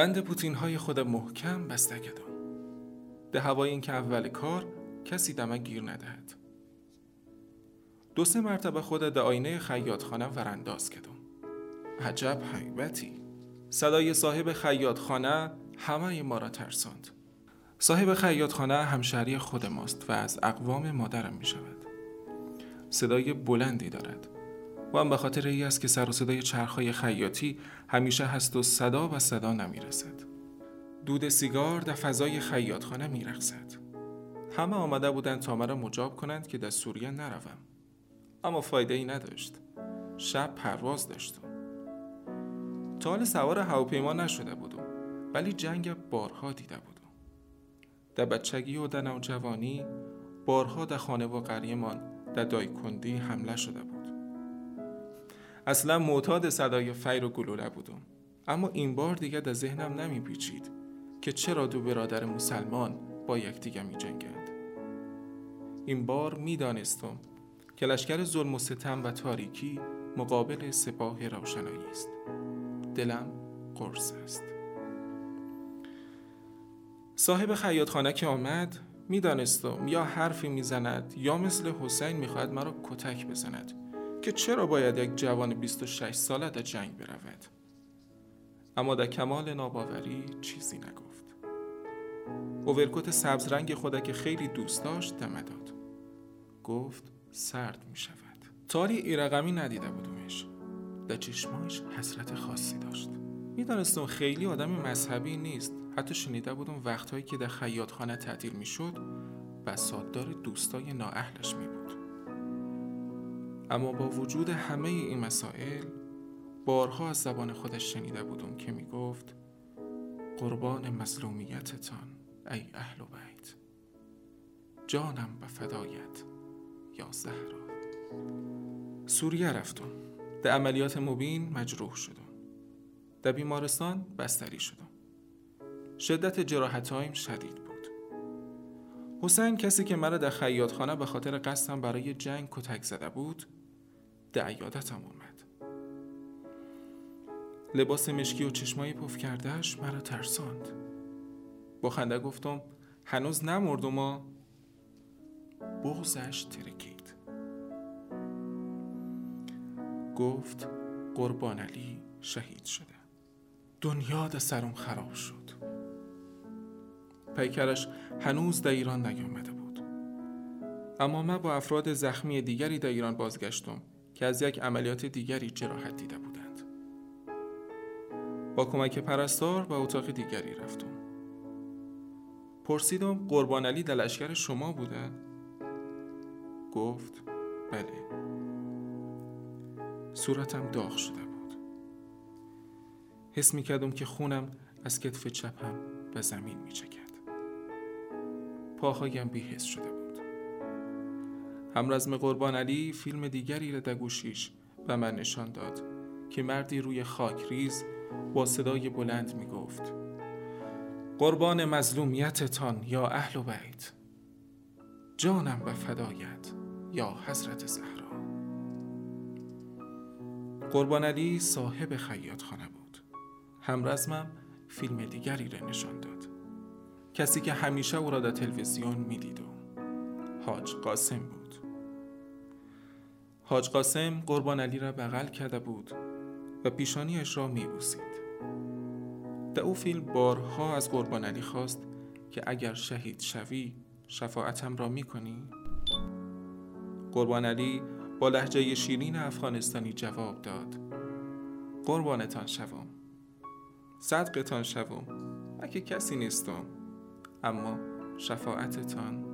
بند پوتین های خود محکم بسته کدم ده هوای این که اول کار کسی دمک گیر ندهد. دو سه مرتبه خود ده آینه خیاط خانه ورانداز کدم عجب حیبتی. صدای صاحب خیاط خانه همه ما را ترساند. صاحب خیاط خانه همشهری خود ماست و از اقوام مادرم می شود صدای بلندی دارد. و هم به خاطر ای است که سر و صدای چرخهای خیاطی همیشه هست و صدا و صدا نمی رسد دود سیگار در فضای خیاطخانه می رخصد. همه آمده بودند تا مرا مجاب کنند که در سوریه نروم. اما فایده ای نداشت. شب پرواز داشتم تا حال سوار هواپیما نشده بودم ولی جنگ بارها دیده بودم. در بچگی و در نوجوانی بارها در خانه و قریمان در دایکندی حمله شده بود. اصلا معتاد صدای فیر و گلوله بودم اما این بار دیگه در ذهنم نمی پیچید که چرا دو برادر مسلمان با یکدیگر می جنگند. این بار می دانستم که لشکر ظلم و ستم و تاریکی مقابل سپاه روشنایی است. دلم قرص است. صاحب خیاطخانه که آمد می‌دانستم یا حرفی می‌زند یا مثل حسین می‌خواهد مرا کتک بزند. که چرا باید یک جوان 26 ساله در جنگ برود؟ اما در کمال ناباوری چیزی نگفت. اوورکوت سبز رنگ خود که خیلی دوست داشت دمه داد. گفت سرد می شود. تاری ایرقمی ندیده بودمش. در چشمایش حسرت خاصی داشت. می‌دانستم خیلی آدم مذهبی نیست. حتی شنیده بودم وقتهایی که در خیاطخانه تعطیل می‌شد بساددار دوستای نااهلش می بود. اما با وجود همه این مسائل بارها از زبان خودش شنیده بودم که می گفت قربان مظلومیتتان ای اهل بیت. جانم به فدایت یا زهرا. سوریه رفتم. در عملیات مبین مجروح شدم. در بیمارستان بستری شدم. شدت جراحتهایم شدید بود. حسین کسی که مرا در خیاطخانه به خاطر قصدم برای جنگ کتک زده بود در عیادتم اومد. لباس مشکی و چشمای پف کردهش مرا ترساند. با خنده گفتم هنوز نمردم ما؟ بغزش ترکید. گفت قربان علی شهید شده. دنیا در سرم خراب شد. پیکرش هنوز در ایران نیامده بود. اما من با افراد زخمی دیگری در ایران بازگشتم. که از یک عملیات دیگری جراحت دیده بودند. با کمک پرستار به اتاق دیگری رفتم. پرسیدم قربان علی در شما بوده؟ گفت بله. صورتم داغ شده بود. حس می کردم که خونم از کتف چپم به زمین می چکد پاهایم بیهست شده بود. همرزم قربان علی فیلم دیگری را در گوشیش به من نشان داد که مردی روی خاک ریز با صدای بلند می گفت قربان مظلومیتتان یا اهل و بیت جانم به فدایت یا حضرت زهرا. قربان علی صاحب خیاط خانه بود همرزمم فیلم دیگری را نشان داد. کسی که همیشه او را در تلویزیون می‌دید و حاج قاسم بود. حاج قاسم قربان علی را بغل کرده بود و پیشانیش را میبوسید فیلم بارها از قربان علی خواست که اگر شهید شوی شفاعتم را می‌کنی؟ قربان علی با لحجه شیرین افغانستانی جواب داد قربانتان شوم صدقتان شوم اگه کسی نیستم اما شفاعتتان